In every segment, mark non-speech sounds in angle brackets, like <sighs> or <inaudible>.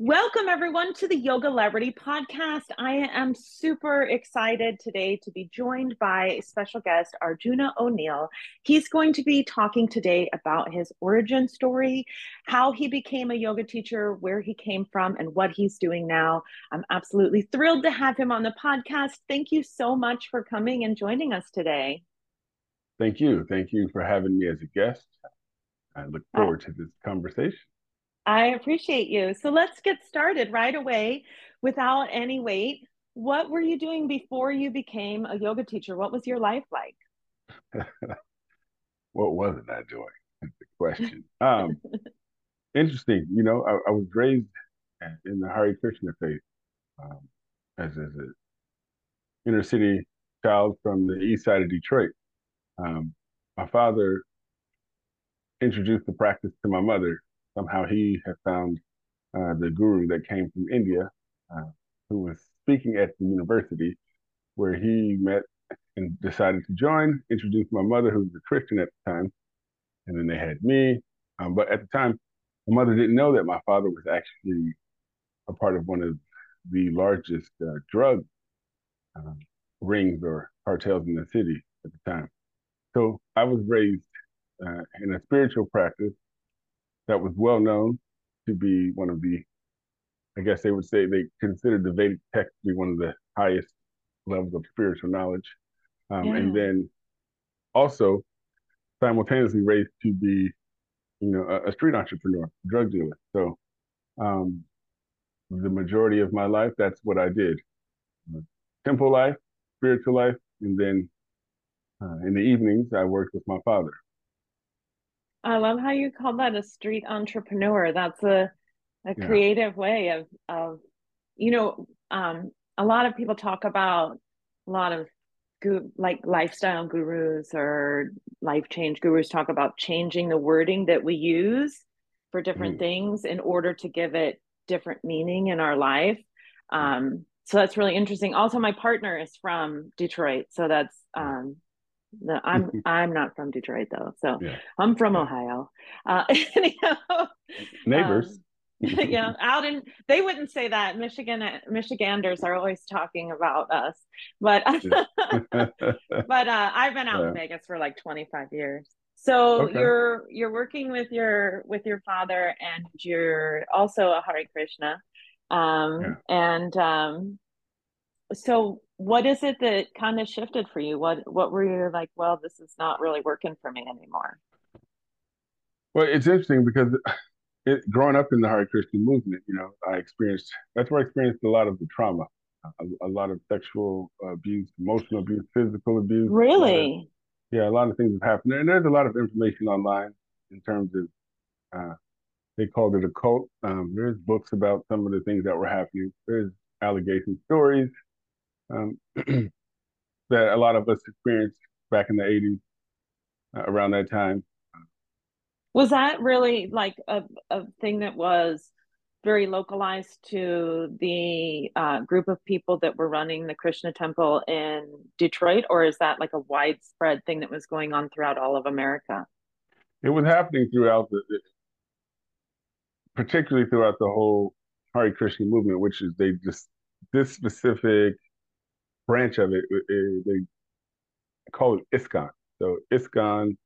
Welcome, everyone, to the Yogalebrity Podcast. I am super excited today to be joined by a special guest Arjuna O'Neal. He's going to be talking today about his origin story, how he became a yoga teacher, where he came from, and what he's doing now. I'm absolutely thrilled to have him on the podcast. Thank you so much for coming and joining us today. Thank you. Thank you for having me as a guest. I look uh, forward to this conversation. I appreciate you. So let's get started right away without any wait. What were you doing before you became a yoga teacher? What was your life like? <laughs> what wasn't I doing? That's the question. <laughs> Um, interesting. You know, I, I, was raised in the Hare Krishna faith um, as, as an inner city child from the east side of Detroit. Um, my father introduced the practice to my mother somehow he had found uh, the guru that came from India, uh, who was speaking at the university, where he met and decided to join. Introduced my mother, who was a Christian at the time, and then they had me. Um, but at the time, my mother didn't know that my father was actually a part of one of the largest uh, drug um, rings or cartels in the city at the time. So I was raised uh, in a spiritual practice that was well known to be one of the, I guess they would say they considered the Vedic text to be one of the highest levels of spiritual knowledge. Um, yeah. And then also simultaneously raised to be, you know, a, a street entrepreneur, drug dealer. So um, the majority of my life, that's what I did. Temple life, spiritual life, and then uh, in the evenings, I worked with my father. I love how you call that a street entrepreneur. That's a a yeah. creative way of of you know um, a lot of people talk about a lot of gu- like lifestyle gurus or life change gurus talk about changing the wording that we use for different mm. things in order to give it different meaning in our life. Um, so that's really interesting. Also, my partner is from Detroit, so that's um, no, I'm <laughs> I'm not from Detroit though, so yeah. I'm from Ohio. Uh, <laughs> anyhow, neighbors. Um, <laughs> yeah, out in they wouldn't say that. Michigan Michiganders are always talking about us, but but uh, I've been out yeah. in Vegas for like 25 years. So okay. you're you're working with your with your father, and you're also a Hare Krishna, um, yeah. and um, so what is it that kind of shifted for you? What what were you like, well, this is not really working for me anymore? Well, it's interesting because <sighs> it, growing up in the Hare Krishna movement, you know, I experienced that's where I experienced a lot of the trauma, a, a lot of sexual abuse, emotional abuse, physical abuse. Really? Uh, yeah, a lot of things have happened, and there's a lot of information online in terms of. Uh, they called it a cult. Um, there's books about some of the things that were happening. There's allegation stories um, <clears throat> that a lot of us experienced back in the 80s uh, around that time. Was that really like a, a thing that was very localized to the uh, group of people that were running the Krishna temple in Detroit, or is that like a widespread thing that was going on throughout all of America? It was happening throughout the, particularly throughout the whole Hare Krishna movement, which is they just this specific branch of it, it they call it ISKCON. So ISKCON,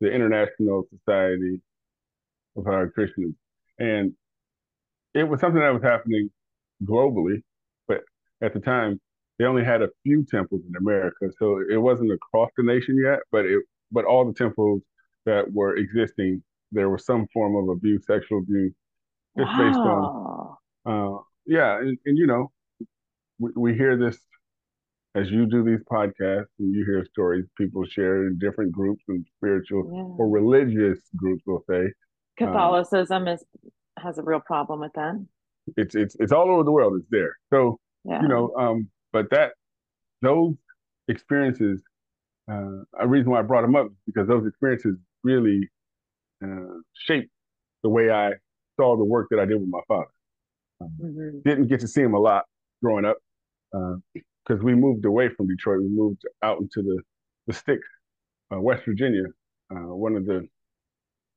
the International Society of Hare Krishnas, and it was something that was happening globally, but at the time they only had a few temples in America, so it wasn't across the nation yet. But it, but all the temples that were existing, there was some form of abuse, sexual abuse, just wow. based on, uh, yeah, and, and you know, we, we hear this as you do these podcasts and you hear stories people share in different groups and spiritual yeah. or religious groups will say um, catholicism um, is has a real problem with that it's it's it's all over the world it's there so yeah. you know um but that those experiences uh a reason why i brought them up because those experiences really uh shaped the way i saw the work that i did with my father um, mm-hmm. didn't get to see him a lot growing up uh, because we moved away from Detroit. We moved out into the the sticks, uh, West Virginia, uh, one of the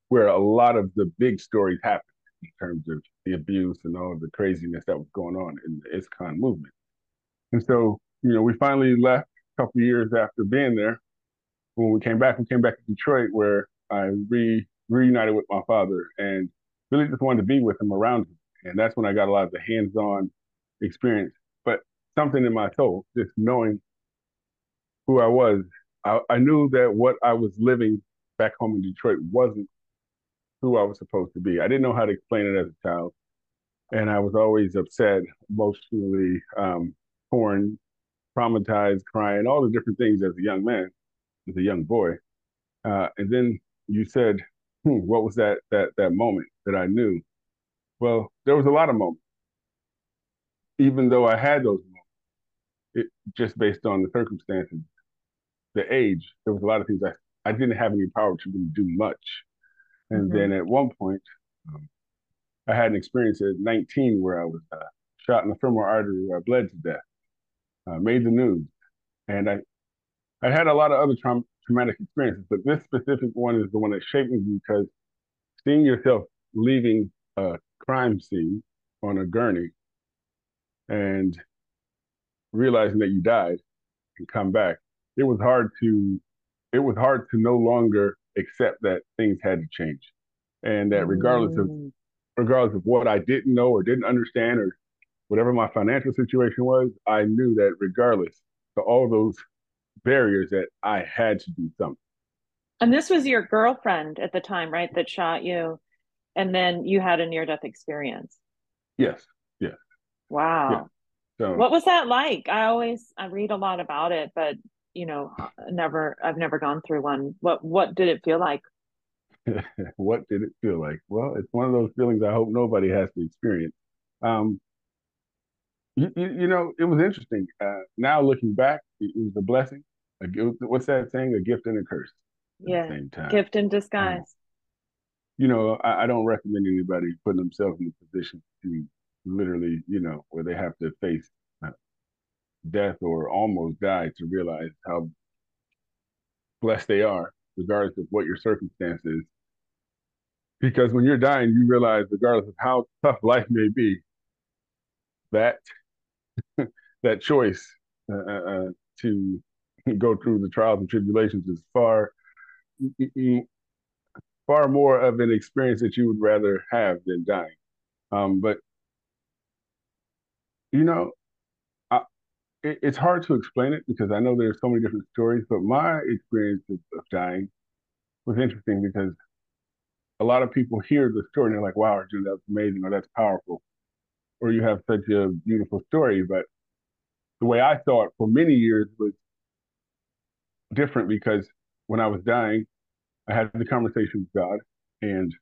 where a lot of the big stories happened in terms of the abuse and all the craziness that was going on in the ISKCON movement. And so, you know, we finally left a couple years after being there. When we came back, we came back to Detroit where I re reunited with my father and really just wanted to be with him around him. And that's when I got a lot of the hands-on experience. Something in my soul, just knowing who I was, I, I knew that what I was living back home in Detroit wasn't who I was supposed to be. I didn't know how to explain it as a child. And I was always upset, emotionally um, torn, traumatized, crying, all the different things as a young man, as a young boy. Uh, and then you said, hmm, what was that that that moment that I knew? Well, there was a lot of moments. Even though I had those it just based on the circumstances, the age, there was a lot of things I, I didn't have any power to really do much. And mm-hmm. then at one point, um, I had an experience at 19 where I was uh, shot in the femoral artery where I bled to death. Uh, made the news, and I I had a lot of other tra- traumatic experiences, but this specific one is the one that shaped me because seeing yourself leaving a crime scene on a gurney and realizing that you died and come back, it was hard to it was hard to no longer accept that things had to change. And that regardless of mm. regardless of what I didn't know or didn't understand or whatever my financial situation was, I knew that regardless to all those barriers that I had to do something. And this was your girlfriend at the time, right? That shot you and then you had a near death experience. Yes. Yes. Wow. So, what was that like? I always I read a lot about it, but you know, never I've never gone through one. What what did it feel like? <laughs> what did it feel like? Well, it's one of those feelings I hope nobody has to experience. Um, you, you, you know, it was interesting. Uh, now looking back, it, it was a blessing. A, what's that saying? A gift and a curse. yeah. same time. Gift in disguise. Um, you know, I, I, don't recommend anybody putting themselves in a position to literally, you know, where they have to face uh, death or almost die to realize how blessed they are, regardless of what your circumstance is. Because when you're dying, you realize, regardless of how tough life may be, that <laughs> that choice uh, uh, uh, to <laughs> go through the trials and tribulations is far far more of an experience that you would rather have than dying. Um, but you know, I, it, it's hard to explain it because I know there's so many different stories. But my experience of, of dying was interesting because a lot of people hear the story and they're like, "Wow, Arjun, that's amazing," or "That's powerful," or "You have such a beautiful story." But the way I saw it for many years was different because when I was dying, I had the conversation with God, and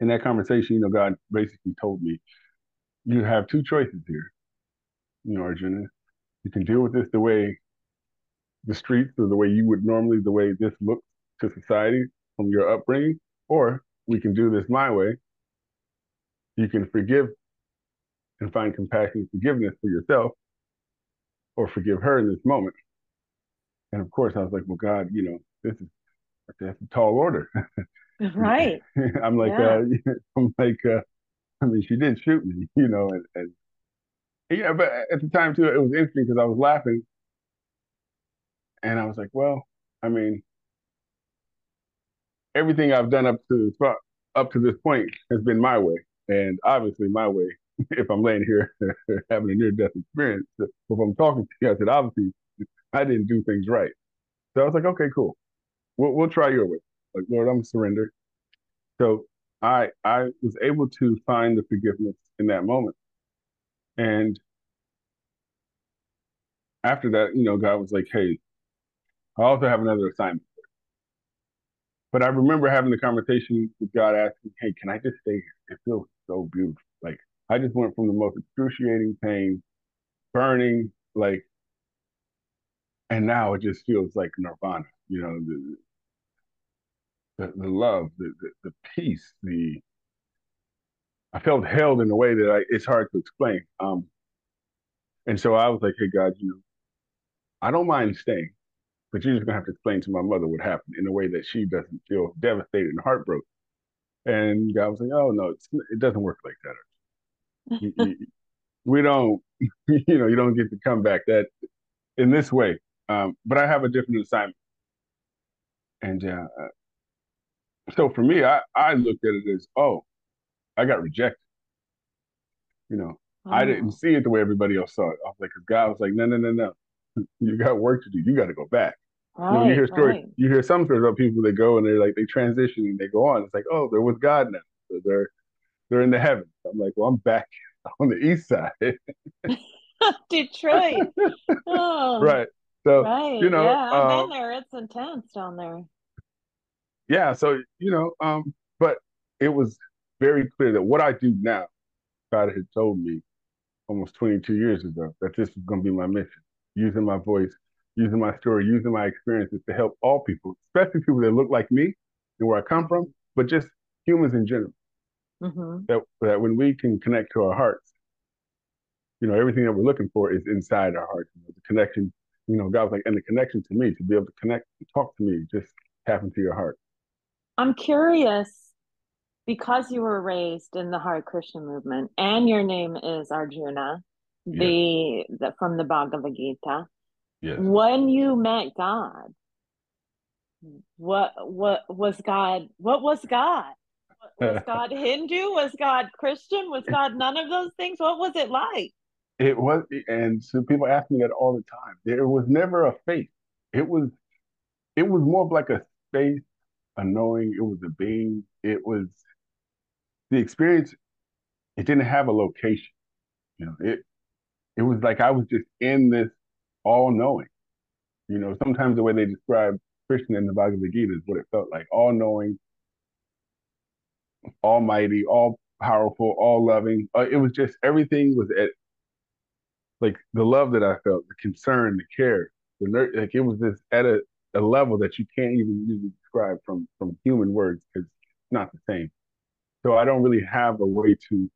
in that conversation, you know, God basically told me, "You have two choices here, you know, Arjuna. You can deal with this the way the streets or the way you would normally, the way this looks to society from your upbringing, or we can do this my way. You can forgive and find compassion and forgiveness for yourself, or forgive her in this moment." And of course, I was like, "Well, God, you know, this is that's a tall order. <laughs> right. <laughs> I'm like, yeah. uh, <laughs> I'm like, uh, I mean, she did shoot me, <laughs> you know, and, and yeah, but at the time too, it was interesting because I was laughing, and I was like, well, I mean, everything I've done up to this up to this point has been my way, and obviously my way. <laughs> If I'm laying here <laughs> having a near death experience, if I'm talking to you, I said obviously I didn't do things right. So I was like, okay, cool we'll, we'll try your way. Like, Lord, I'm surrendered. So I I was able to find the forgiveness in that moment. And after that, you know, God was like, hey, I also have another assignment. But I remember having the conversation with God asking, hey, can I just stay here? It feels so beautiful. Like I just went from the most excruciating pain, burning, like, and now it just feels like nirvana. You know, the, the love, the, the, the peace, the I felt held in a way that I, it's hard to explain. Um, and so I was like, hey, God, you know, I don't mind staying, but you're just gonna have to explain to my mother what happened in a way that she doesn't feel devastated and heartbroken. And God was like, "Oh no, it doesn't work like that. you, you, <laughs> we don't, <laughs> you know, you don't get to come back that in this way. Um, but I have a different assignment. And uh, so for me, I, I looked at it as, oh, I got rejected. You know, oh. I didn't see it the way everybody else saw it. I was like, God was like, no, no, no, no. <laughs> You got work to do. You got to go back. Right, you, know, you hear stories. Right. You hear some stories about people that go and they're like they transition and they go on. It's like, oh, they're with God now. So they're they're in the heavens. I'm like, well, I'm back <laughs> on the east side. <laughs> Detroit. Oh. Right. So right. you know, yeah, I've um, been there. It's intense down there. Yeah. So you know, um, but it was very clear that what I do now, God had told me almost 22 years ago that this was going to be my mission, using my voice, using my story, using my experiences to help all people, especially people that look like me and where I come from, but just humans in general. Mm-hmm. That that when we can connect to our hearts, you know, everything that we're looking for is inside our hearts. You know, the connection, you know, God was like, and the connection to me to be able to connect and talk to me just happen to your heart. I'm curious because you were raised in the Hare Krishna movement and your name is Arjuna, the, yes. the from the Bhagavad Gita. Yes. When you met God, what what was God? What was God? Was <laughs> God Hindu? Was God Christian? Was God none of those things? What was it like? It was, and so people ask me that all the time. There was never a faith. It was, it was more of like a space, knowing. It was a being. It was the experience. It didn't have a location. You know, it, it was like I was just in this all knowing. You know, sometimes the way they describe Krishna in the Bhagavad Gita is what it felt like all knowing, almighty, all powerful, all loving. Uh, it was just everything was at like the love that I felt, the concern, the care, the like it was just at a, a level that you can't even usually from from human words because it's not the same. So I don't really have a way to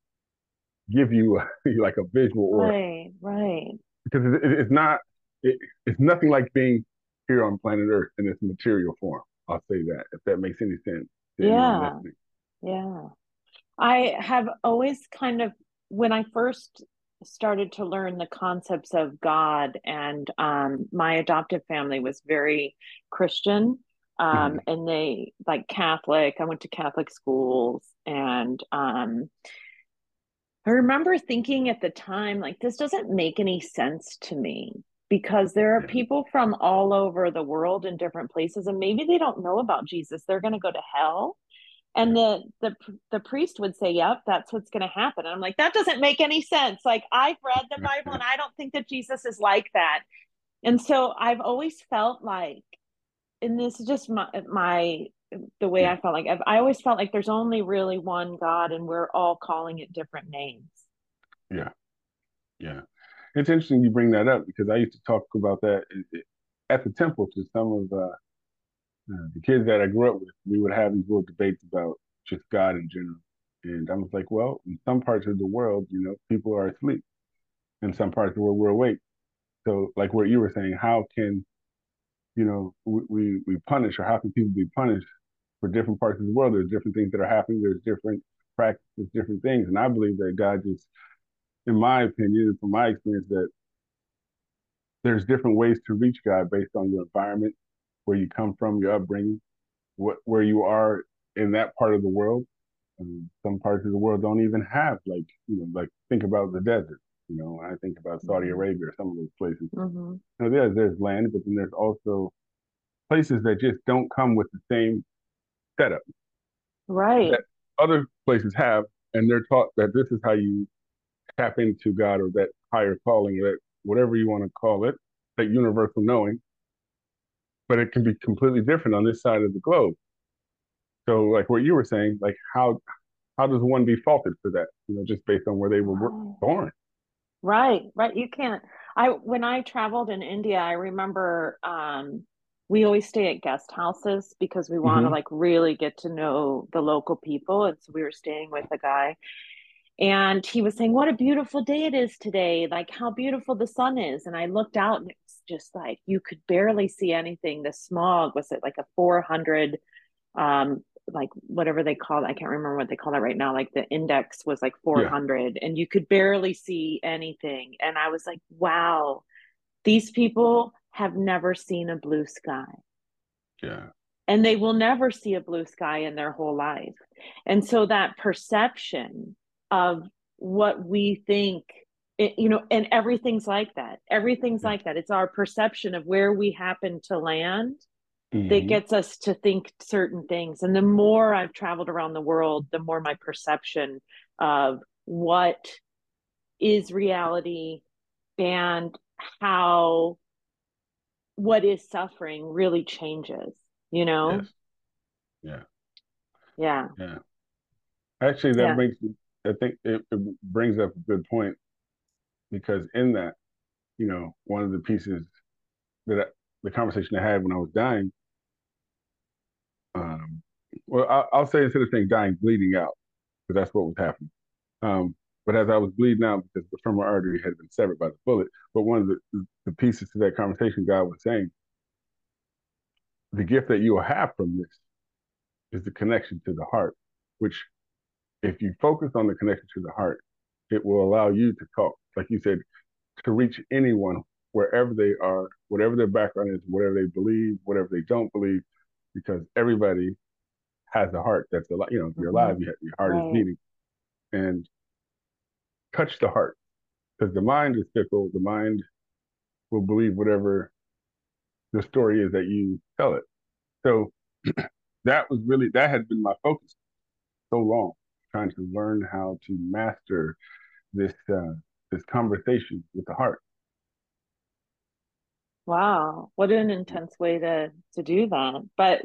give you a, <laughs> like a visual or right, right. Because it, it, it's not it, it's nothing like being here on planet Earth in its material form. I'll say that if that makes any sense. Yeah, yeah. I have always kind of when I first started to learn the concepts of God, and um, my adoptive family was very Christian. Um, mm-hmm. and they like Catholic. I went to Catholic schools, and um, I remember thinking at the time, like, this doesn't make any sense to me because there are people from all over the world in different places, and maybe they don't know about Jesus. They're going to go to hell and the the the priest would say yep that's what's going to happen and i'm like that doesn't make any sense like i've read the <laughs> bible and i don't think that jesus is like that and so i've always felt like and this is just my my the way i felt like I've, i always felt like there's only really one god and we're all calling it different names yeah yeah it's interesting you bring that up because i used to talk about that at the temple to some of uh uh, the kids that I grew up with, we would have these little debates about just God in general. And I was like, well, in some parts of the world, you know, people are asleep. In some parts of the world, we're awake. So, like what you were saying, how can, you know, we, we, punish or how can people be punished for different parts of the world? There's different things that are happening. There's different practices, different things. And I believe that God just, in my opinion, from my experience, that there's different ways to reach God based on your environment, where you come from, your upbringing, what where you are in that part of the world. Um, some parts of the world don't even have like you know like think about the desert. You know, I think about Saudi mm-hmm. Arabia or some of those places. Mm-hmm. You know, there's there's land, but then there's also places that just don't come with the same setup. Right. That other places have, and they're taught that this is how you tap into God or that higher calling, that whatever you want to call it, that universal knowing but it can be completely different on this side of the globe. So, like what you were saying, like how how does one be faulted for that? You know, just based on where they were born. Right, right. You can't. I when I traveled in India, I remember um, we always stay at guest houses because we want to mm-hmm. like really get to know the local people, and so we were staying with a guy, and he was saying, "What a beautiful day it is today! Like how beautiful the sun is." And I looked out, and it was just like you could barely see anything. The smog was at like a 400 um, like whatever they call it. I can't remember what they call that right now. Like the index was like 400 yeah. and you could barely see anything. And I was like, wow, these people have never seen a blue sky. Yeah. And they will never see a blue sky in their whole life. And so that perception of what we think it, you know and everything's like that everything's mm. like that it's our perception of where we happen to land mm-hmm. that gets us to think certain things and the more i've traveled around the world the more my perception of what is reality and how what is suffering really changes you know yes. yeah yeah yeah actually that yeah. makes i think it, it brings up a good point because in that you know one of the pieces that I, the conversation I had when I was dying um, well, I'll, I'll, say instead of saying dying, bleeding out, because that's what was happening. Um, but as I was bleeding out because the femoral artery had been severed by the bullet, but one of the, the pieces to that conversation, God was saying, the gift that you will have from this is the connection to the heart, which if you focus on the connection to the heart, it will allow you to talk, like you said, to reach anyone wherever they are, whatever their background is, whatever they believe, whatever they don't believe, because everybody has a heart that's alive. You know, you're alive, mm-hmm. you have, your heart right. is beating, and touch the heart because the mind is fickle. The mind will believe whatever the story is that you tell it. So <clears throat> that was really that had been my focus so long, trying to learn how to master this uh, this conversation with the heart. Wow, what an intense way to to do that. But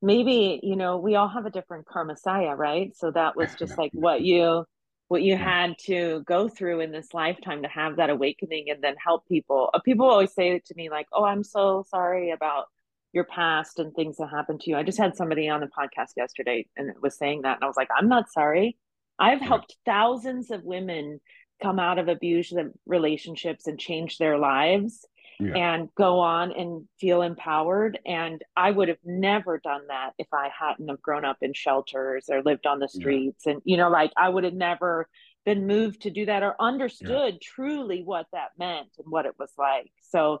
maybe, you know, we all have a different karmasaya, right? So that was just like what you what you had to go through in this lifetime to have that awakening and then help people. Uh, people always say to me like, "Oh, I'm so sorry about your past and things that happened to you." I just had somebody on the podcast yesterday and it was saying that and I was like, "I'm not sorry. I've helped thousands of women come out of abusive relationships and change their lives yeah. and go on and feel empowered and i would have never done that if i hadn't have grown up in shelters or lived on the streets yeah. and you know like i would have never been moved to do that or understood yeah. truly what that meant and what it was like so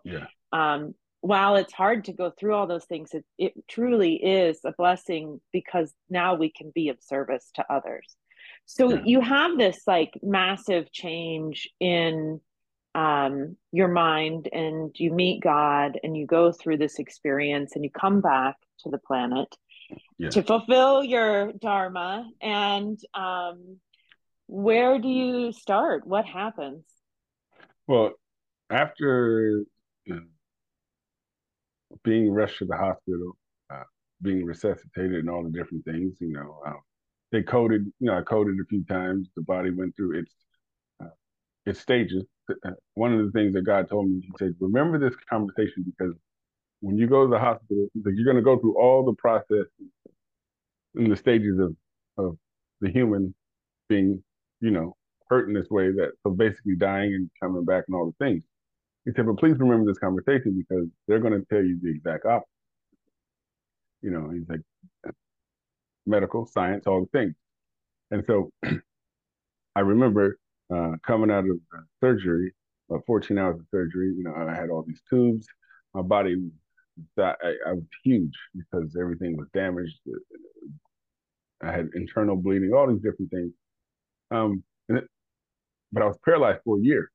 um while it's hard to go through all those things it, it truly is a blessing because now we can be of service to others so you have this like massive change in um, your mind and you meet God and you go through this experience and you come back to the planet yeah. to fulfill your dharma. And um, where do you start? What happens? Well, after uh, being rushed to the hospital, uh, being resuscitated, and all the different things, you know, uh, they coded, you know, I coded a few times. The body went through its uh, its stages one of the things that God told me, He said, remember this conversation because when you go to the hospital, you're going to go through all the process in the stages of of the human being, you know, hurt in this way that so basically dying and coming back and all the things. He said, but please remember this conversation because they're going to tell you the exact opposite. You know, he's like medical science, all the things. And so <clears throat> I remember uh, coming out of surgery, about 14 hours of surgery, you know, I had all these tubes. My body, I, I was huge because everything was damaged. I had internal bleeding, all these different things. Um, it, but I was paralyzed for a year.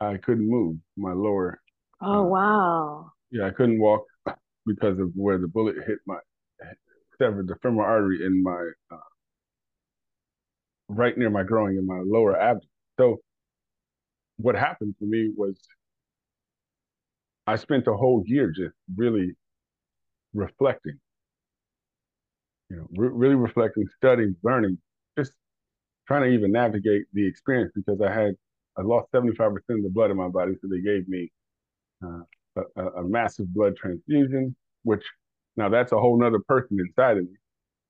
I couldn't move my lower. Oh uh, wow! Yeah, I couldn't walk because of where the bullet hit my severed the femoral artery in my uh, right near my growing in my lower abdomen. So what happened for me was I spent a whole year just really reflecting, you know, re- really reflecting, studying, learning, just trying to even navigate the experience because I had I lost 75% of the blood in my body, so they gave me uh, a, a, massive blood transfusion, which now that's a whole nother person inside of me.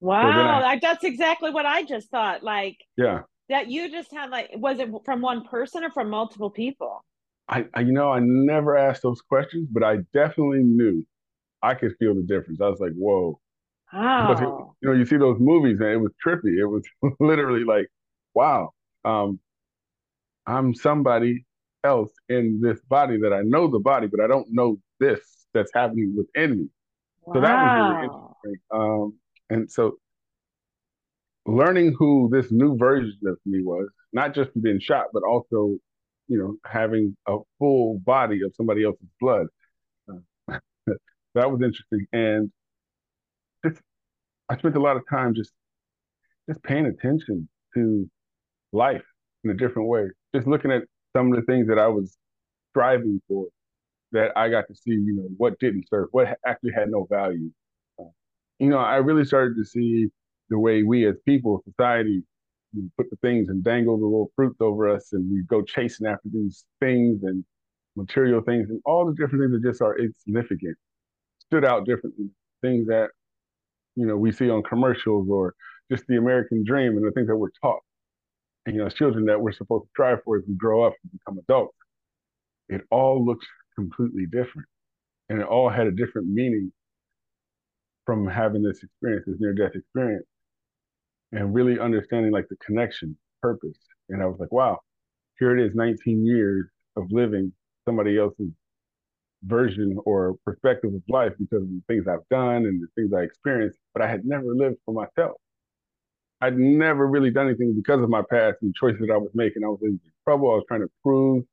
Wow, I, that's exactly what I just thought. Like, yeah, that you just had like, was it from one person or from multiple people? I, I, you know, I never asked those questions, but I definitely knew I could feel the difference. I was like, whoa, Wow. Because, you know, you see those movies and it was trippy. It was <laughs> literally like, wow, um, I'm somebody else in this body that I know the body, but I don't know this that's happening within me. Wow. So that was really interesting. Um, and so learning who this new version of me was, not just being shot, but also, you know, having a full body of somebody else's blood. Uh, <laughs> that was interesting. And just, I spent a lot of time just, just paying attention to life in a different way. Just looking at some of the things that I was striving for that I got to see, you know, what didn't serve, what actually had no value. You know, I really started to see the way we as people, society, put the things and dangle the little fruits over us and we go chasing after these things and material things and all the different things that just are insignificant stood out differently. Things that, you know, we see on commercials or just the American dream and the things that we're taught. And, you know, as children that we're supposed to strive for as we grow up and become adults. It all looks completely different. And it all had a different meaning from having this experience, this near death experience and really understanding like the connection, purpose. And I was like, wow, here it is 19 years of living somebody else's version or perspective of life because of the things I've done and the things I experienced, but I had never lived for myself. I'd never really done anything because of my past and choices that I was making. I was in trouble. I was trying to prove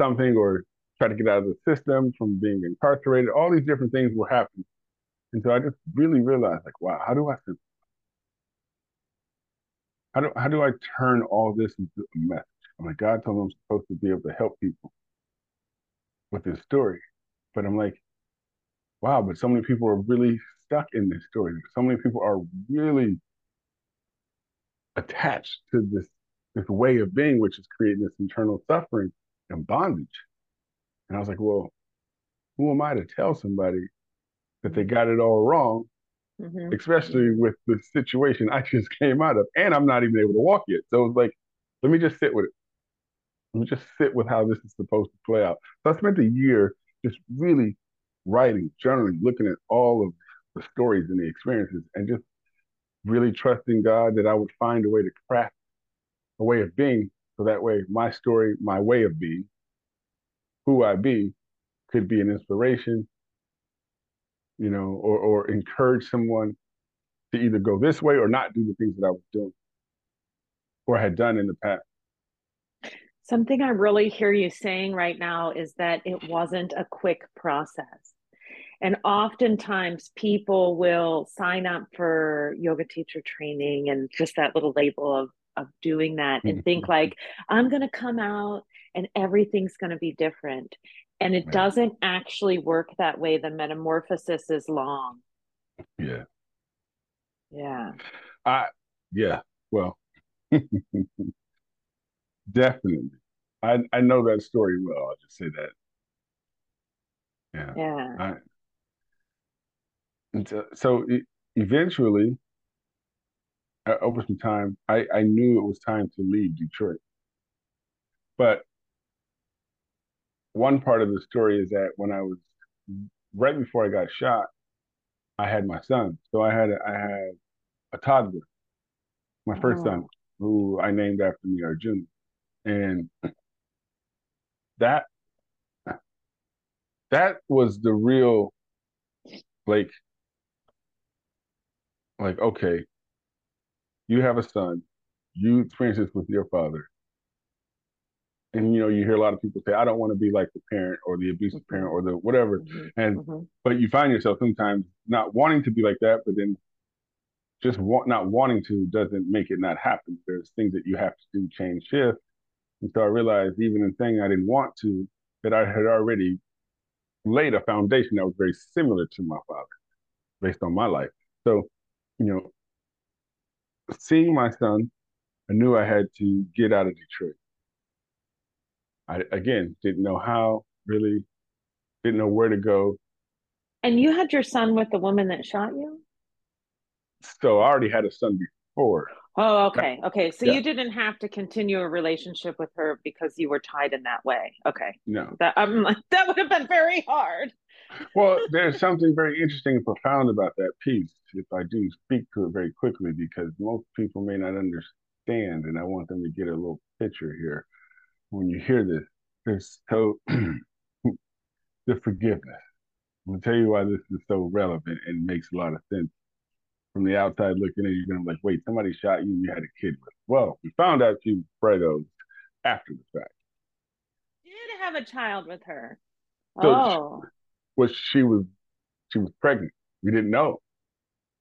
something or try to get out of the system from being incarcerated. All these different things were happening. And so I just really realized, like, wow, how do I how do how do I turn all this into a message? I'm like, God told me I'm supposed to be able to help people with this story. But I'm like, wow, but so many people are really stuck in this story. So many people are really attached to this this way of being, which is creating this internal suffering and bondage. And I was like, well, who am I to tell somebody that they got it all wrong mm-hmm. especially with the situation I just <laughs> came out of, and I'm not even able to walk yet. So it's like, let me just sit with it. Let me just sit with how this is supposed to play out. So I spent a year just really writing, journaling, looking at all of the stories and the experiences, and just really trusting God that I would find a way to craft a way of being, so that way my story, my way of being, who I be, could be an inspiration you know, or, or encourage someone to either go this way or not do the things that I was doing or had done in the past. Something I really hear you saying right now is that it wasn't a quick process. And oftentimes people will sign up for yoga teacher training and just that little label of, of doing that and think <laughs> like, I'm going to come out and everything's going to be different and it doesn't actually work that way. The metamorphosis is long. Yeah. Yeah. I yeah well <laughs> definitely. I i know that story well. I'll just say that. Yeah. Yeah. I, and so, so eventually uh, over some time i i knew it was time to leave detroit. But one part of the story is that when I was right before I got shot, I had my son. So I had a, I had a toddler, my first oh. son, who I named after me, Arjun, and that that was the real like like okay, you have a son, you experience this with your father and you know you hear a lot of people say i don't want to be like the parent or the abusive mm-hmm. parent or the whatever mm-hmm. and mm-hmm. but you find yourself sometimes not wanting to be like that but then just want, not wanting to doesn't make it not happen there's things that you have to do change shift and so i realized even in saying i didn't want to that i had already laid a foundation that was very similar to my father based on my life so you know seeing my son i knew i had to get out of detroit I again didn't know how, really didn't know where to go. And you had your son with the woman that shot you? So I already had a son before. Oh, okay. Okay. So yeah. you didn't have to continue a relationship with her because you were tied in that way. Okay. No. That I'm um, like <laughs> that would have been very hard. well, <laughs> there's something very interesting and profound about that piece. If I do speak to it very quickly, because most people may not understand, and I want them to get a little picture here. When you hear this, there's so <clears throat> the forgiveness. I'm gonna tell you why this is so relevant and makes a lot of sense. From the outside looking in, you're gonna be like, wait, somebody shot you and you had a kid with. Well, we found out she was pregnant after the fact. Did have a child with her. So oh. She, was she was she was pregnant. We didn't know.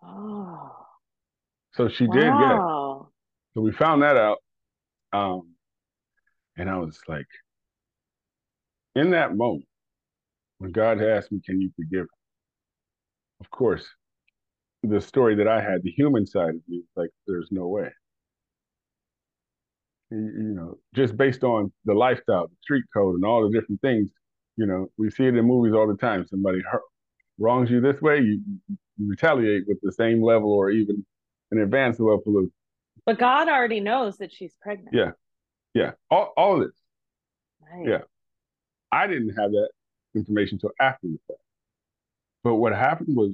Oh. So she wow. did, yeah. So we found that out. Um, and I was like, in that moment, when God asked me, Can you forgive? Of course, the story that I had, the human side of me, was like, there's no way. You, you know, just based on the lifestyle, the street code, and all the different things, you know, we see it in movies all the time. Somebody hurt, wrongs you this way, you, you retaliate with the same level or even an advanced level of. But God already knows that she's pregnant. Yeah, yeah, all all this. Right. Yeah, I didn't have that information until after the fact. But what happened was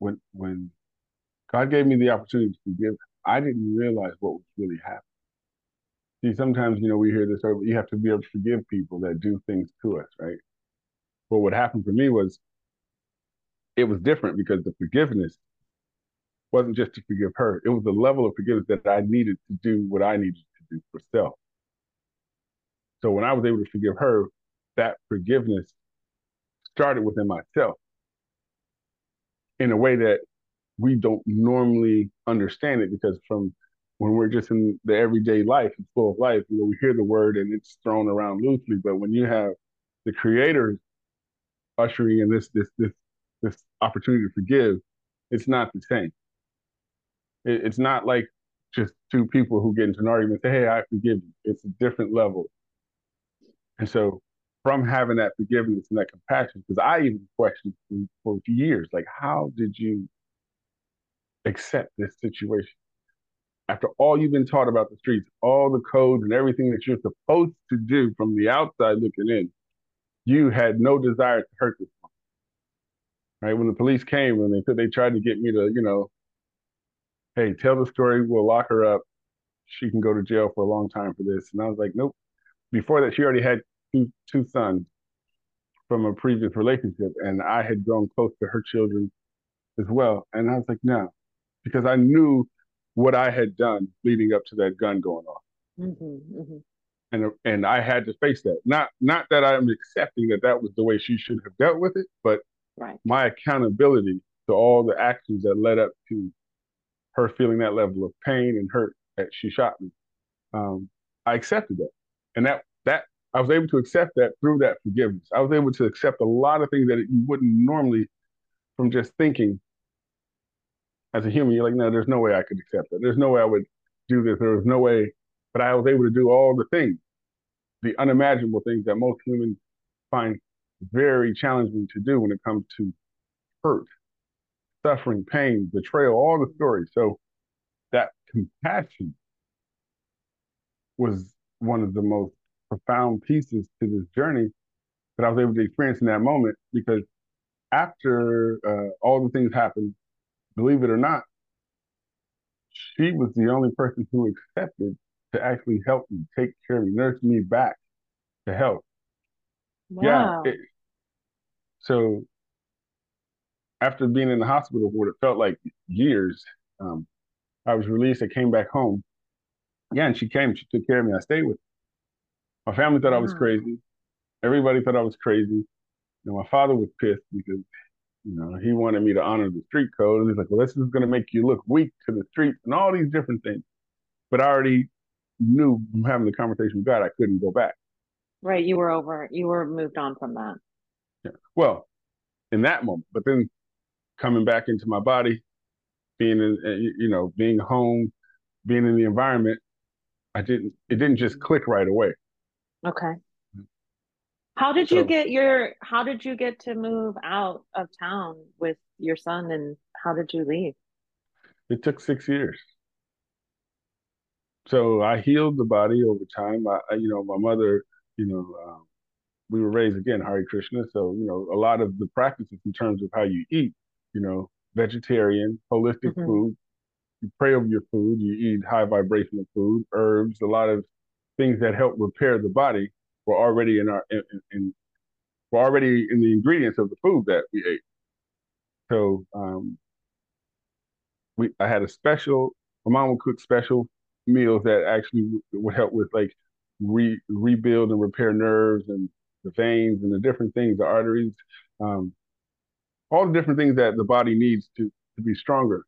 when when God gave me the opportunity to forgive, I didn't realize what was really happening. See, sometimes you know we hear this, oh, you have to be able to forgive people that do things to us, right? But what happened for me was it was different because the forgiveness wasn't just to forgive her; it was the level of forgiveness that I needed to do what I needed to do for self. So when I was able to forgive her, that forgiveness started within myself in a way that we don't normally understand it because from when we're just in the everyday life and full of life, you know, we hear the word and it's thrown around loosely. But when you have the creator ushering in this this this this opportunity to forgive, it's not the same. It, it's not like just two people who get into an argument and say, "Hey, I forgive you." It's a different level. And so from having that forgiveness and that compassion, because I even questioned for, years, like, how did you accept this situation? After all you've been taught about the streets, all the codes and everything that you're supposed to do from the outside looking in, you had no desire to hurt this woman. Right? When the police came and they said they tried to get me to, you know, hey, tell the story, we'll lock her up. She can go to jail for a long time for this. And I was like, nope. Before that, she already had two two sons from a previous relationship, and I had grown close to her children as well. And I was like, no, because I knew what I had done leading up to that gun going off. Mm-hmm, mm-hmm. And, and I had to face that. Not not that I'm accepting that that was the way she should have dealt with it, but right. my accountability to all the actions that led up to her feeling that level of pain and hurt that she shot me. Um, I accepted that, and that that I was able to accept that through that forgiveness. I was able to accept a lot of things that you wouldn't normally from just thinking as a human. You're like, no, there's no way I could accept that. There's no way I would do this. There was no way. But I was able to do all the things, the unimaginable things that most humans find very challenging to do when it comes to hurt, suffering, pain, betrayal, all the stories. So that compassion was one of the most profound pieces to this journey that I was able to experience in that moment because after uh, all the things happened, believe it or not, she was the only person who accepted to actually help me, take care of me, nurse me back to health. Wow. Yeah. It, so after being in the hospital for what it felt like years, um, I was released. I came back home. Yeah, and she came. She took care of me. I stayed with her. My family thought I was crazy. Everybody thought I was crazy. Know, my father was pissed because, you know, he wanted me to honor the street code. And he's like, well, this is going to make you look weak to the streets and all these different things. But I already knew from having the conversation with God, I couldn't go back. Right. You were over, you were moved on from that. Yeah. Well, in that moment, but then coming back into my body, being in, eh, you know, being home, being in the environment, I didn't, it didn't just click right away. Okay. How did so, you get your how did you get to move out of town with your son and how did you leave? It took 6 years. So I healed the body over time. I, you know, my mother, you know, um, we were raised again Hare Krishna, so you know a lot of the practices in terms of how you eat, you know, vegetarian, holistic mm-hmm. food. You pray over your food. You eat high vibrational food, herbs, a lot of things that help repair the body were already in our in, in were already in the ingredients of the food that we ate. So um, we I had a special. My mom would cook special meals that actually would help with like re, rebuild and repair nerves and the veins and the different things, the arteries, um, all the different things that the body needs to to be stronger,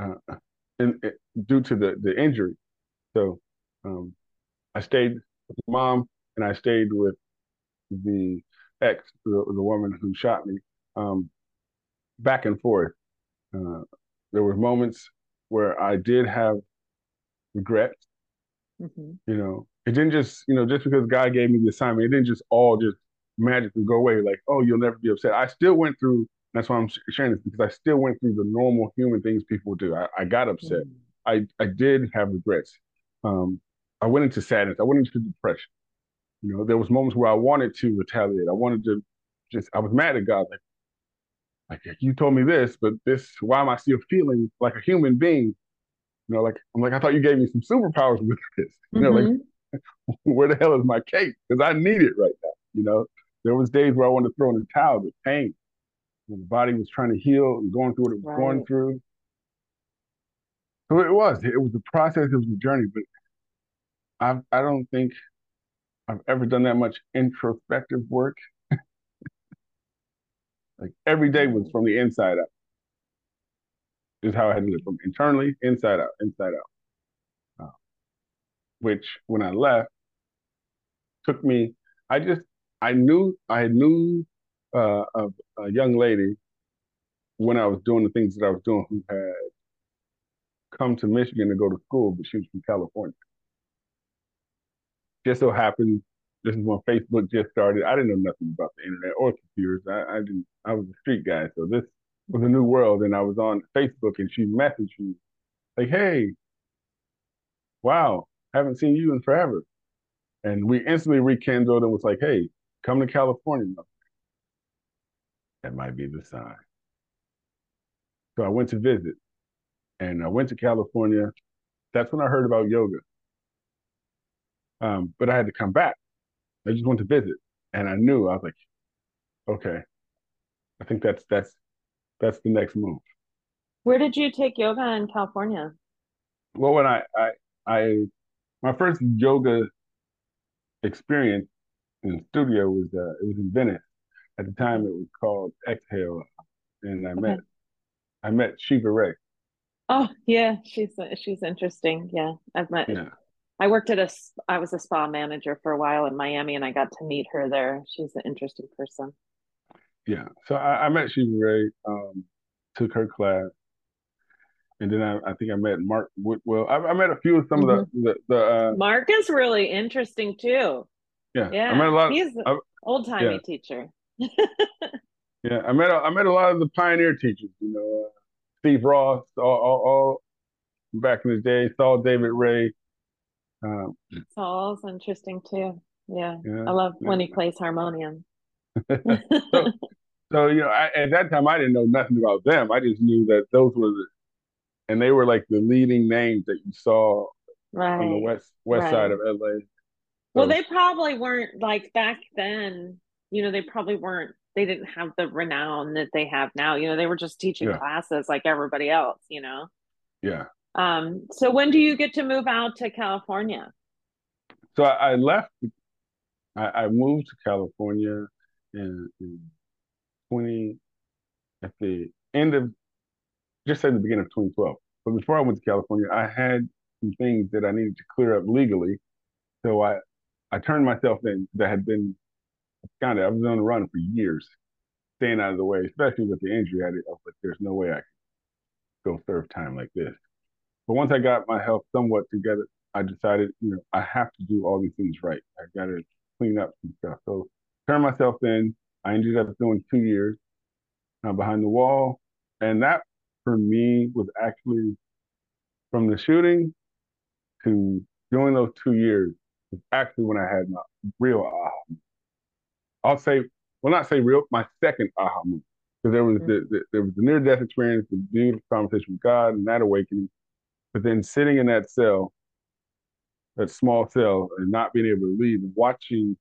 uh, in, in, due to the the injury. So um, I stayed with mom and I stayed with the ex, the, the woman who shot me, um, back and forth. Uh, there were moments where I did have regrets. Mm-hmm. You know, it didn't just, you know, just because God gave me the assignment, it didn't just all just magically go away. Like, oh, you'll never be upset. I still went through. That's why I'm sharing this because I still went through the normal human things people do. I, I got upset. Mm-hmm. I I did have regrets. Um, I went into sadness. I went into depression. You know, there was moments where I wanted to retaliate. I wanted to just. I was mad at God. Like, like you told me this, but this. Why am I still feeling like a human being? You know, like I'm like I thought you gave me some superpowers with <laughs> this. You know, mm-hmm. like <laughs> where the hell is my cape? Because I need it right now. You know, there was days where I wanted to throw in the towel with pain. The body was trying to heal and going through what it was right. going through. So it was. It was a process. It was a journey. But I I don't think I've ever done that much introspective work. <laughs> like every day was from the inside out. Is how I had to live from internally, inside out, inside out. Uh, which when I left took me. I just I knew I knew uh, a, a young lady when I was doing the things that I was doing who had come to Michigan to go to school, but she was from California just so happened this is when Facebook just started. I didn't know nothing about the internet or computers. I, I didn't. I was a street guy, so this was a new world. And I was on Facebook, and she messaged me like, "Hey, wow, haven't seen you in forever." And we instantly rekindled and was like, "Hey, come to California." That might be the sign. So I went to visit, and I went to California. That's when I heard about yoga. Um, but I had to come back. I just went to visit, and I knew I was like, okay, I think that's that's that's the next move. Where did you take yoga in California? Well, when I I, I my first yoga experience in the studio was uh, it was in Venice. At the time, it was called Exhale, and I okay. met I met Shiva Rea. Oh yeah, she's she's interesting. Yeah, I've met yeah. I worked at a, I was a spa manager for a while in Miami and I got to meet her there. She's an interesting person. Yeah. So I, I met Shiva Rea, um, took her class. And then I, I think I met Mark Whitwell. I, I met a few of some mm-hmm. of the, mm-hmm. the, the uh, Mark is really interesting too. Yeah. Yeah. I met a lot. He's an old timey yeah. teacher. <laughs> yeah. I met, a, I met a lot of the pioneer teachers, you know, uh, Steve Ross, all, all, all back in the day, Saul David Raye. um, Saul's interesting too. Yeah, yeah I love yeah. when he plays harmonium. <laughs> <laughs> so, so, you know, I, at that time I didn't know nothing about them. I just knew that those were the, and they were like the leading names that you saw right. on the west west right. side of LA. So, well, they probably weren't like back then. You know, they probably weren't. They didn't have the renown that they have now. You know, they were just teaching yeah. classes like everybody else. You know. Yeah. Um, so when do you get to move out to California? So I, I left. I, I, moved to California in, in twenty at the end of just at the beginning of 2012. But before I went to California, I had some things that I needed to clear up legally. So I I turned myself in that had been kind of I was on the run for years, staying out of the way, especially with the injury. I, did, was like, there's no way I can go serve time like this. But once I got my health somewhat together, I decided, you know, I have to do all these things right. I got to clean up some stuff. So turned myself in. I ended up doing two years uh, behind the wall, and that for me was actually from the shooting to doing those two years was actually when I had my real aha. I'll say, well, not say real, my second aha moment. Because there was mm-hmm. the, the, there was the near death experience, the beautiful conversation with God, and that awakening. But then sitting in that cell, that small cell, and not being able to leave, and watching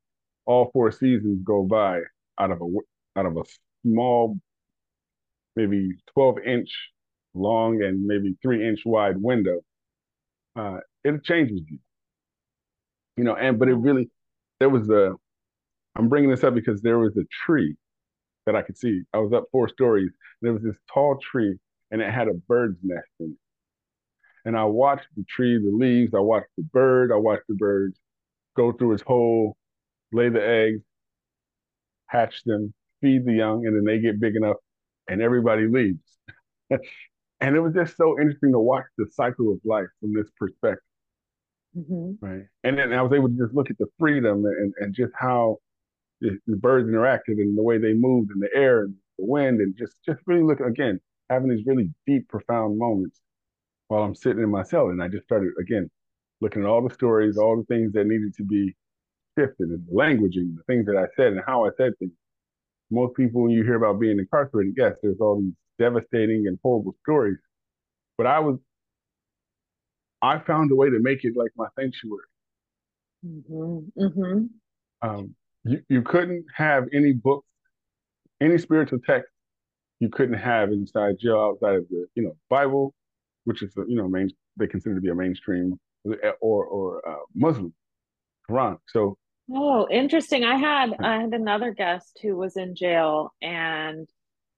all four seasons go by out of a out of a small, maybe twelve inch long and maybe three inch wide window, uh, it changes you. You know, and but it really there was a. I'm bringing this up because there was a tree that I could see. I was up four stories. there was this tall tree, and it had a bird's nest in it. And I watched the tree, the leaves. I watched the bird. I watched the birds go through its hole, lay the eggs, hatch them, feed the young, and then they get big enough, and everybody leaves. <laughs> and it was just so interesting to watch the cycle of life from this perspective. Mm-hmm. Right. And then I was able to just look at the freedom and, and just how the, the, birds interacted and the way they moved in the air and the wind and just, just really look again, having these really deep, profound moments while I'm sitting in my cell. And I just started again looking at all the stories, all the things that needed to be shifted and the languaging, the things that I said and how I said things. Most people, when you hear about being incarcerated, yes, there's all these devastating and horrible stories. But I was I found a way to make it like my sanctuary. Mm-hmm. Mm-hmm. Um, you, you couldn't have any books, any spiritual text you couldn't have inside jail outside of the, you know, Bible, which is, the, you know, main, they consider to be a mainstream or, or uh, Muslim Quran. So. Oh, interesting. I had, I had another guest who was in jail and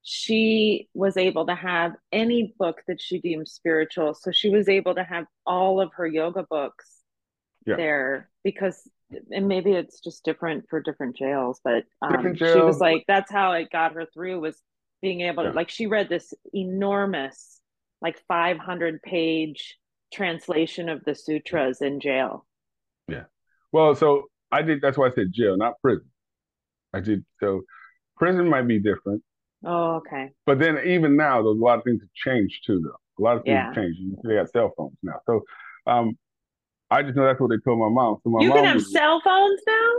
she was able to have any book that she deemed spiritual. So she was able to have all of her yoga books yeah. there because, and maybe it's just different for different jails, but um, different jails. she was like, that's how it got her through was being able to, like, she read this enormous, like 500 page translation of the sutras in jail. Yeah. Well, so I did, that's why I said jail, not prison. I did, so prison might be different Oh, okay. But then even now, there's a lot of things have changed too, though. A lot of things yeah. have changed. They got cell phones now. So um, I just know that's what they told my mom. So my you mom can have was, cell phones now.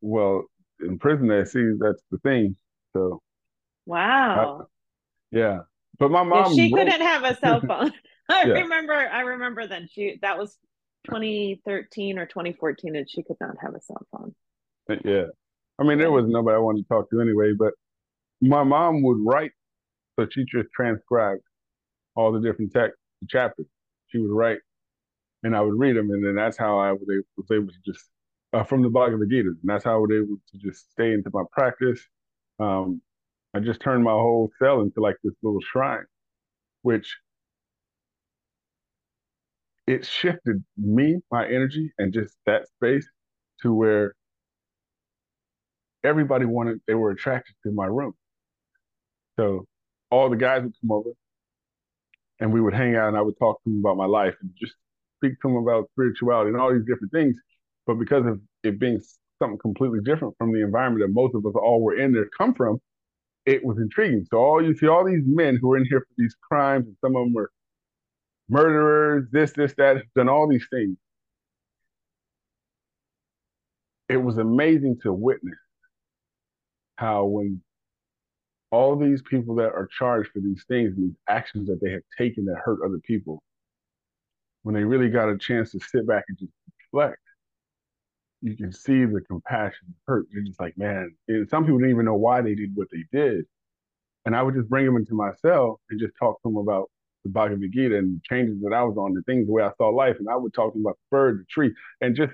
Well, in prison, they see that's the thing. So. Wow. I, yeah, but my mom. Yeah, she wrote... couldn't have a <laughs> cell phone. <laughs> I yeah. remember. I remember then. She that was 2013 or 2014, and she could not have a cell phone. Uh, yeah, I mean, there was nobody I wanted to talk to anyway. But my mom would write, so she just transcribed all the different text chapters. She would write, and I would read them, and then that's how I was able, to just uh, from the Bhagavad Gita, and that's how I was able to just stay into my practice. Um, I just turned my whole cell into like this little shrine, which it shifted me, my energy, and just that space to where everybody wanted, they were attracted to my room. So all the guys would come over and we would hang out and I would talk to them about my life and just speak to them about spirituality and all these different things. But because of it being something completely different from the environment that most of us all were in there come from, it was intriguing. So all you see all these men who are in here for these crimes, and some of them were murderers, this, this, that, done all these things. It was amazing to witness how when all these people that are charged for these things, these actions that they have taken that hurt other people, when they really got a chance to sit back and just reflect, you can see the compassion, hurt. You're just like, man, and some people didn't even know why they did what they did. And I would just bring them into my cell and just talk to them about the Bhagavad Gita and the changes that I was on, the things, the way I saw life. And I would talk to them about the bird, the tree, and just,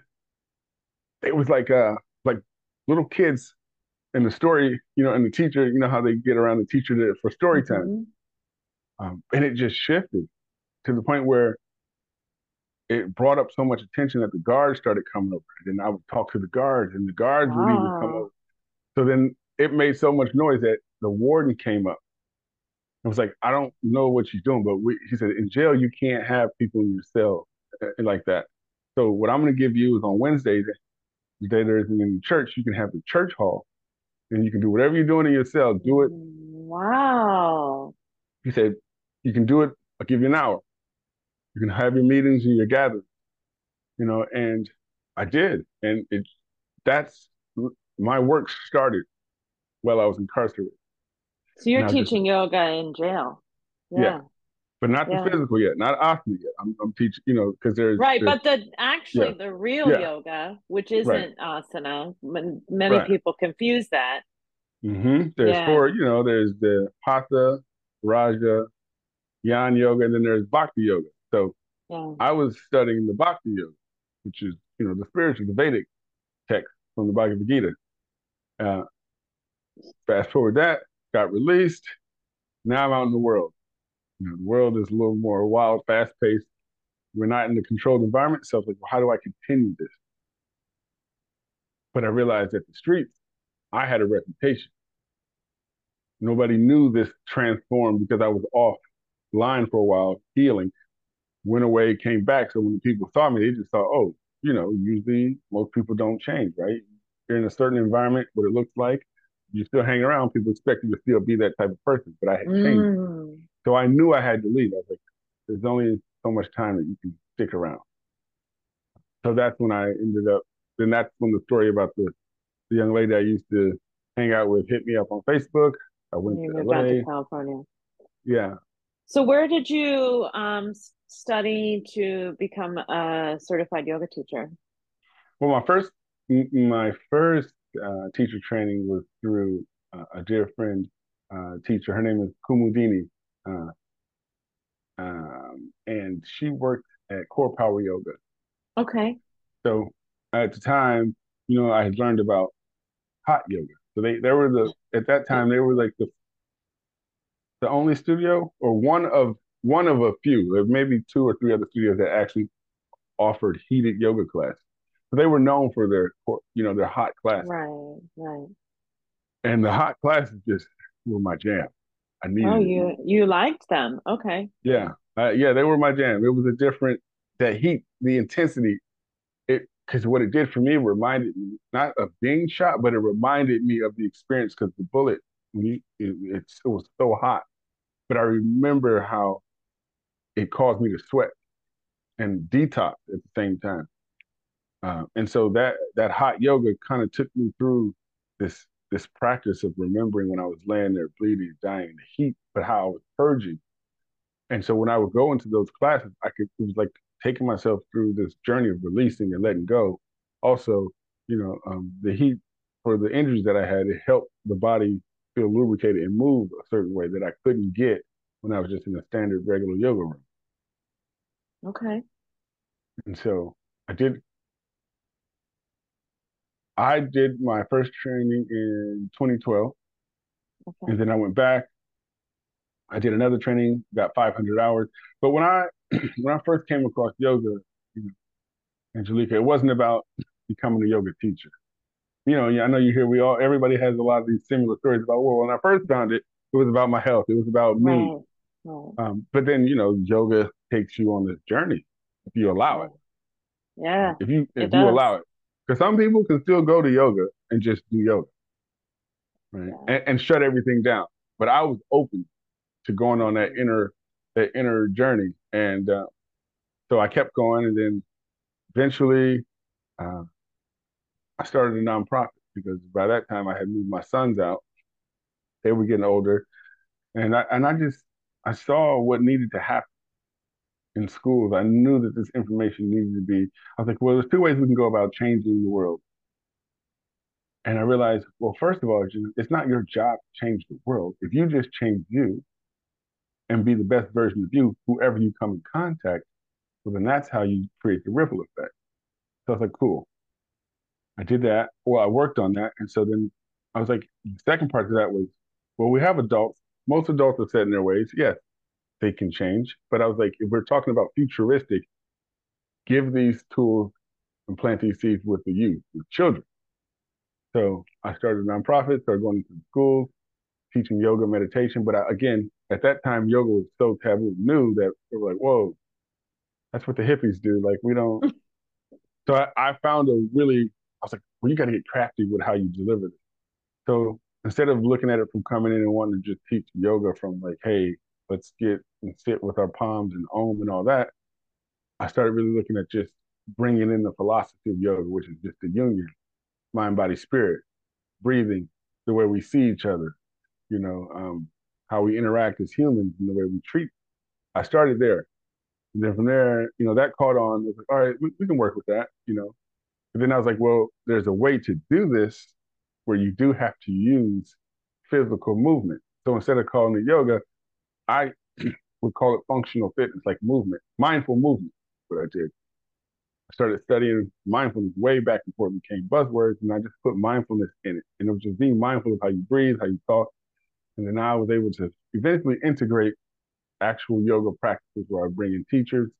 it was like, uh, like little kids and the story, you know, and the teacher, you know how they get around the teacher to, for story time. Mm-hmm. Um, and it just shifted to the point where it brought up so much attention that the guards started coming over. And then I would talk to the guards, and the guards wow. would even come over. So then it made so much noise that the warden came up. It was like, I don't know what she's doing, but we, he said, in jail, you can't have people in your cell uh, like that. So what I'm going to give you is on Wednesdays, the day there isn't the church, you can have the church hall and you can do whatever you're doing in your cell. Do it. Wow. He said, you can do it. I'll give you an hour. You can have your meetings and your gatherings, you know, and I did. And it, that's my work started while I was incarcerated. So you're teaching just, yoga in jail. Yeah. yeah. But not yeah. the physical yet, not asana yet. I'm, I'm teaching, you know, because there's right, there's, but the actually yeah. the real yoga, which isn't right. asana, many right. people confuse that. Mm-hmm. There's four, you know, there's the hatha, raja, yan yoga, and then there's bhakti yoga. So I was studying the bhakti yoga, which is, you know, the spiritual, the Vedic text from the Bhagavad Gita. Uh, fast forward that, got released. Now I'm out in the world. You know, the world is a little more wild, fast paced. We're not in the controlled environment. So I was like, well, how do I continue this? But I realized that the streets, I had a reputation. Nobody knew this transformed because I was offline for a while, healing, went away, came back. So when the people saw me, they just thought, oh, you know, usually most people don't change, right? You're in a certain environment, what it looks like, you still hang around, people expect you to still be that type of person. But I had changed. Mm. So I knew I had to leave. I was like, there's only so much time that you can stick around. So that's when I ended up, then that's when the story about the, the young lady I used to hang out with hit me up on Facebook. I went to LA. to California. Yeah. So where did you um, study to become a certified yoga teacher? Well, my first my first uh, teacher training was through uh, a dear friend uh, teacher. Her name is Kumudini, uh, um, and she worked at Core Power Yoga. Okay. So at the time, you know, I had learned about hot yoga. So they they were the at that time they were like the the only studio or one of one of a few, maybe two or three other studios that actually offered heated yoga classes they were known for their you know their hot classes. Right, right. And the hot classes just were my jam. I needed. Oh, you you liked them? Okay. Yeah, uh, yeah, they were my jam. It was a different that heat, the intensity. It because what it did for me reminded me not of being shot, but it reminded me of the experience because the bullet it, it, it was so hot. But I remember how it caused me to sweat and detox at the same time. Uh, and so that that hot yoga kind of took me through this this practice of remembering when I was laying there bleeding, dying in the heat, but how I was purging. And so when I would go into those classes, I could it was like taking myself through this journey of releasing and letting go. Also, you know, um, the heat for the injuries that I had, it helped the body feel lubricated and move a certain way that I couldn't get when I was just in a standard regular yoga room. Okay. And so I did I did my first training in 2012, okay. and then I went back. I did another training, got 500 hours. But when I <clears throat> when I first came across yoga, you know, Angelica, it wasn't about becoming a yoga teacher. You know, I know you hear we all everybody has a lot of these similar stories about. Well, when I first found it, it was about my health. It was about me. Right. Right. Um, but then you know, yoga takes you on this journey if you allow it. Yeah. If you if you allow it. Because some people can still go to yoga and just do yoga, right? Yeah. And, and shut everything down. But I was open to going on that inner that inner journey, and uh, so I kept going, and then eventually, uh, I started a nonprofit because by that time I had moved my sons out. They were getting older, and I and I just I saw what needed to happen in schools, I knew that this information needed to be. I was like, well, there's two ways we can go about changing the world. And I realized, well, first of all, it's not your job to change the world. If you just change you and be the best version of you, whoever you come in contact with, then that's how you create the ripple effect. So I was like, cool. I did that. Well, I worked on that. And so then I was like, the second part of that was, well, we have adults. Most adults are set in their ways. Yes, they can change. But I was like, if we're talking about futuristic, give these tools and plant these seeds with the youth, with children. So I started a nonprofit, started going into schools, teaching yoga meditation. But I, again, at that time, yoga was so taboo, new that they were like, whoa, that's what the hippies do. Like, we don't. <laughs> so I, I found a really, I was like, well, you got to get crafty with how you deliver this. So instead of looking at it from coming in and wanting to just teach yoga from like, hey, let's get and sit with our palms and om and all that, I started really looking at just bringing in the philosophy of yoga, which is just the union, mind, body, spirit. breathing, the way we see each other, you know, um, how we interact as humans and the way we treat. I started there. And then from there, you know, that caught on. Was like, all right, we, we can work with that, you know. And then I was like, well, there's a way to do this where you do have to use physical movement. So instead of calling it yoga, I <clears throat> would call it functional fitness, like movement, mindful movement. What I did. I started studying mindfulness way back before it became buzzwords, and I just put mindfulness in it. And it was just being mindful of how you breathe, how you talk. And then I was able to eventually integrate actual yoga practices where I bring in teachers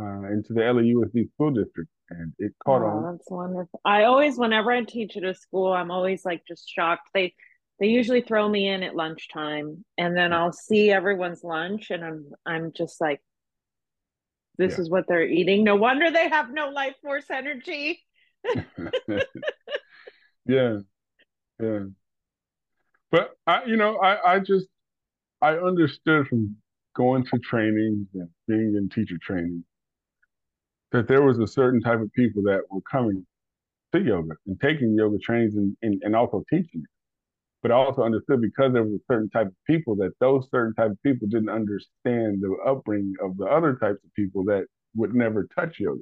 uh, into the LAUSD school district, and it caught oh, on. That's wonderful. I always, whenever I teach at a school, I'm always like just shocked. They they usually throw me in at lunchtime, and then mm. I'll see everyone's lunch, and I'm I'm just like, this yeah. is what they're eating. No wonder they have no life force energy. <laughs> yeah, yeah. But I, you know, I I just I understood from going to trainings and being in teacher training that there was a certain type of people that were coming to yoga and taking yoga trainings and, and, and also teaching it. But I also understood because there was a certain type of people that those certain type of people didn't understand the upbringing of the other types of people that would never touch yoga.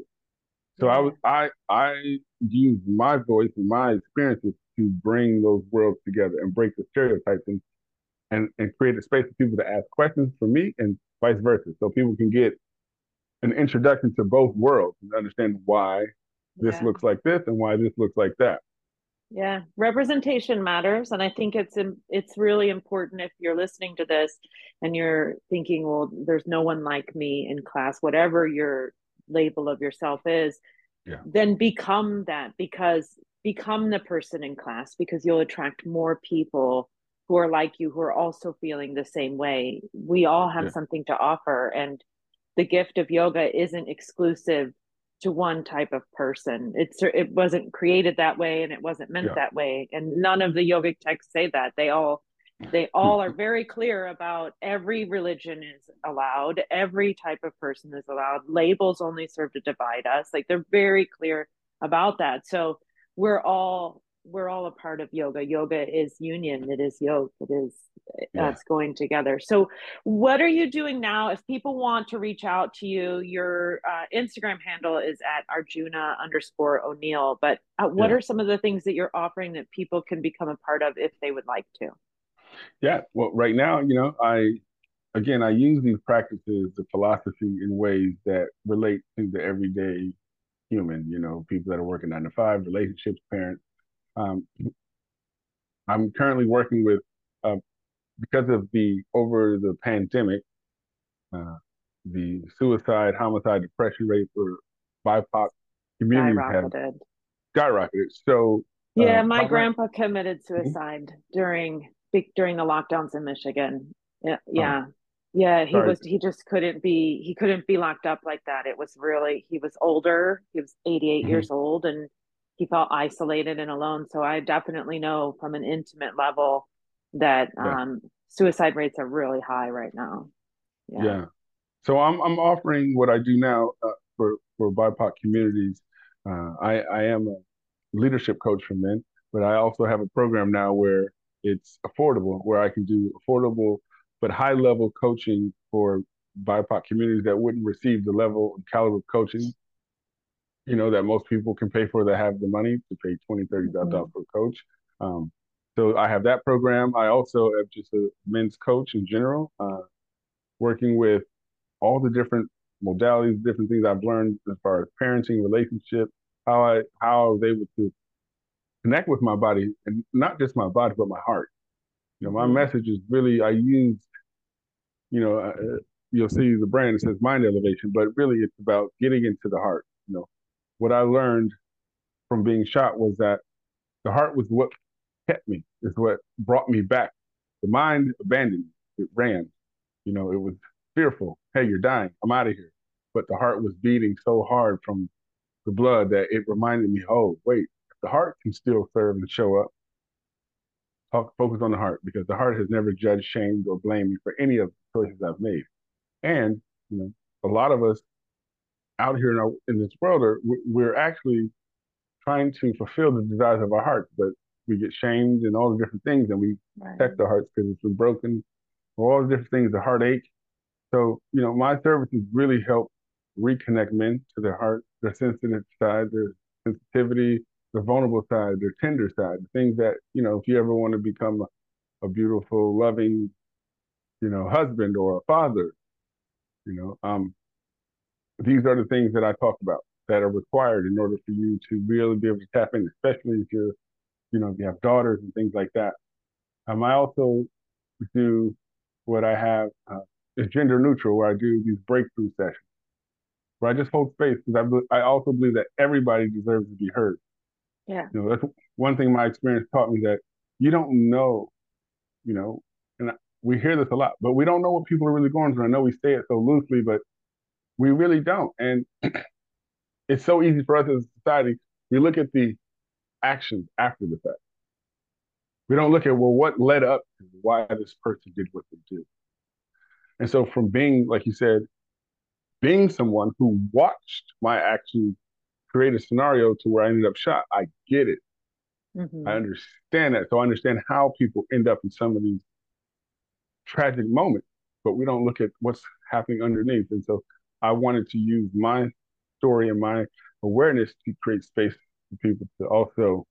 So I mm-hmm. was I I used my voice and my experiences to bring those worlds together and break the stereotypes and and, and create a space for people to ask questions for me and vice versa. So people can get an introduction to both worlds and understand why this yeah. looks like this and why this looks like that. Yeah, representation matters, and I think it's it's really important if you're listening to this and you're thinking, well, there's no one like me in class, whatever your label of yourself is, yeah. then become that because become the person in class because you'll attract more people who are like you who are also feeling the same way. We all have yeah. something to offer, and the gift of yoga isn't exclusive to one type of person. It's it wasn't created that way and it wasn't meant yeah. that way. And none of the yogic texts say that. They all they all are hmm. very clear about every religion is allowed, every type of person is allowed. Labels only serve to divide us. Like they're very clear about that. So we're all we're all a part of yoga. Yoga is union. It is yoga. It is yeah. that's going together. So, what are you doing now? If people want to reach out to you, your uh, Instagram handle is at Arjuna underscore O'Neal. But uh, what yeah. are some of the things that you're offering that people can become a part of if they would like to? Yeah. Well, right now, you know, I again I use these practices, the philosophy, in ways that relate to the everyday human. You know, people that are working nine to five, relationships, parents um, I'm currently working with, uh, because of the over the pandemic, uh, the suicide, homicide, depression rate for BIPOC communities skyrocketed. skyrocketed. So uh, yeah, my grandpa committed mm-hmm. suicide during during the lockdowns in Michigan. Yeah, oh. yeah. Oh. Yeah, he Sorry. was he just couldn't be he couldn't be locked up like that. It was really he was older. He was 88 mm-hmm. years old and he felt isolated and alone. So I definitely know from an intimate level that yeah. um, suicide rates are really high right now. Yeah. yeah. So I'm I'm offering what I do now uh, for for BIPOC communities. Uh, I I am a leadership coach for men, but I also have a program now where it's affordable, where I can do affordable but high level coaching for BIPOC communities that wouldn't receive the level and caliber of coaching you know, that most people can pay for that have the money to pay twenty, thirty thousand dollars mm-hmm. for a coach. Um, so I have that program. I also have just a men's coach in general, uh, working with all the different modalities, different things I've learned as far as parenting, relationship, how I how I was able to connect with my body and not just my body but my heart. You know, my mm-hmm. message is really I use, you know, uh, you'll see the brand it says mind elevation, but really it's about getting into the heart. What I learned from being shot was that the heart was what kept me, is what brought me back. The mind abandoned me. It ran. You know, it was fearful. Hey, you're dying. I'm out of here. But the heart was beating so hard from the blood that it reminded me, oh, wait, the heart can still serve and show up. Talk, focus on the heart because the heart has never judged, shamed, or blamed me for any of the choices I've made. And, you know, a lot of us out here in, our, in this world are we're actually trying to fulfill the desires of our hearts, but we get shamed and all the different things, and we right. protect our hearts because it's been broken, all the different things, the heartache. So, you know, my services really help reconnect men to their heart, their sensitive side, their sensitivity, their vulnerable side, their tender side, the things that, you know, if you ever want to become a, a beautiful, loving, you know, husband or a father, you know, um, these are the things that I talk about that are required in order for you to really be able to tap in, especially if you're, you know, if you have daughters and things like that. Um, I also do what I have uh, is gender neutral, where I do these breakthrough sessions, where I just hold space because I, I also believe that everybody deserves to be heard. Yeah. You know, that's one thing my experience taught me that you don't know, you know, and we hear this a lot, but we don't know what people are really going through. I know we say it so loosely, but we really don't. And <clears throat> it's so easy for us as a society. We look at the actions after the fact. We don't look at, well, what led up to why this person did what they did. And so from being, like you said, being someone who watched my actions create a scenario to where I ended up shot, I get it. Mm-hmm. I understand that. So I understand how people end up in some of these tragic moments, but we don't look at what's happening underneath. And so I wanted to use my story and my awareness to create space for people to also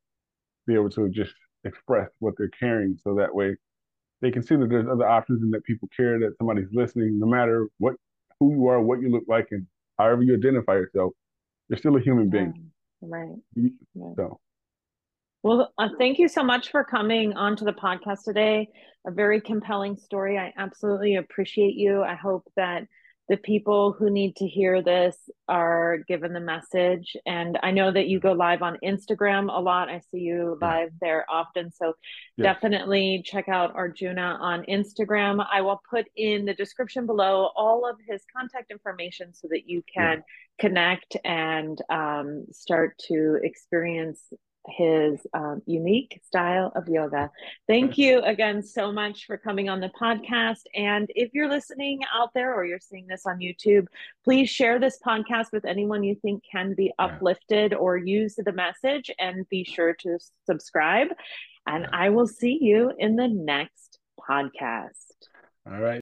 be able to just express what they're carrying. So that way they can see that there's other options and that people care that somebody's listening no matter what who you are what you look like and however you identify yourself you're still a human being. Right, right. so. Well uh, thank you so much for coming onto the podcast today. A very compelling story. I absolutely appreciate you. I hope that the people who need to hear this are given the message. And I know that you go live on Instagram a lot. I see you live there often. So yes. definitely check out Arjuna on Instagram. I will put in the description below all of his contact information so that you can yeah. connect and um, start to experience his um, unique style of yoga. Thank you again so much for coming on the podcast. And if you're listening out there or you're seeing this on YouTube, please share this podcast with anyone you think can be uplifted or use the message and be sure to subscribe. And I will see you in the next podcast. All right.